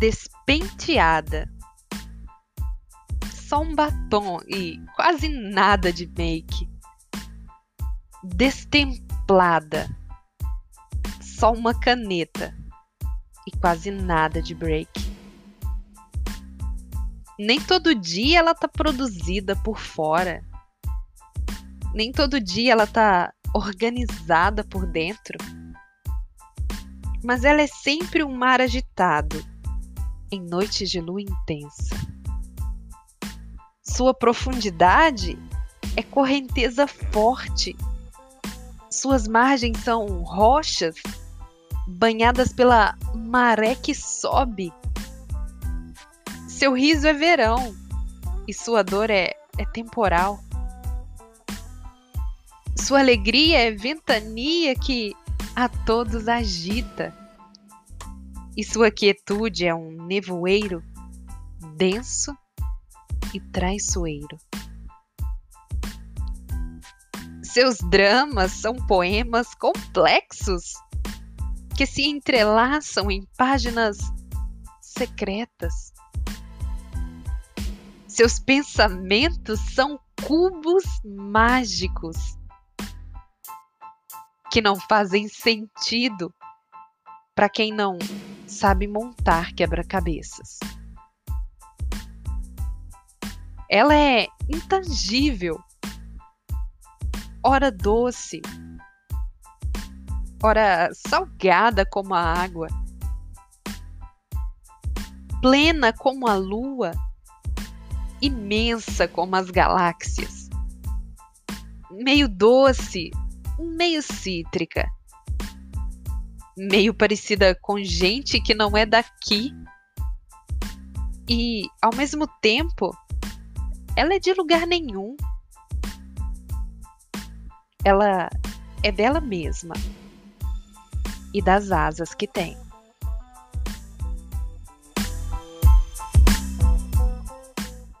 despenteada. Só um batom e quase nada de make. Destemplada. Só uma caneta e quase nada de break. Nem todo dia ela tá produzida por fora. Nem todo dia ela tá organizada por dentro. Mas ela é sempre um mar agitado, em noites de lua intensa. Sua profundidade é correnteza forte. Suas margens são rochas banhadas pela maré que sobe. Seu riso é verão e sua dor é, é temporal. Sua alegria é ventania que a todos agita. E sua quietude é um nevoeiro denso e traiçoeiro. Seus dramas são poemas complexos que se entrelaçam em páginas secretas. Seus pensamentos são cubos mágicos que não fazem sentido para quem não sabe montar quebra-cabeças. Ela é intangível, ora doce, ora salgada como a água, plena como a lua, imensa como as galáxias, meio doce, meio cítrica, meio parecida com gente que não é daqui. E, ao mesmo tempo, ela é de lugar nenhum. Ela é dela mesma e das asas que tem.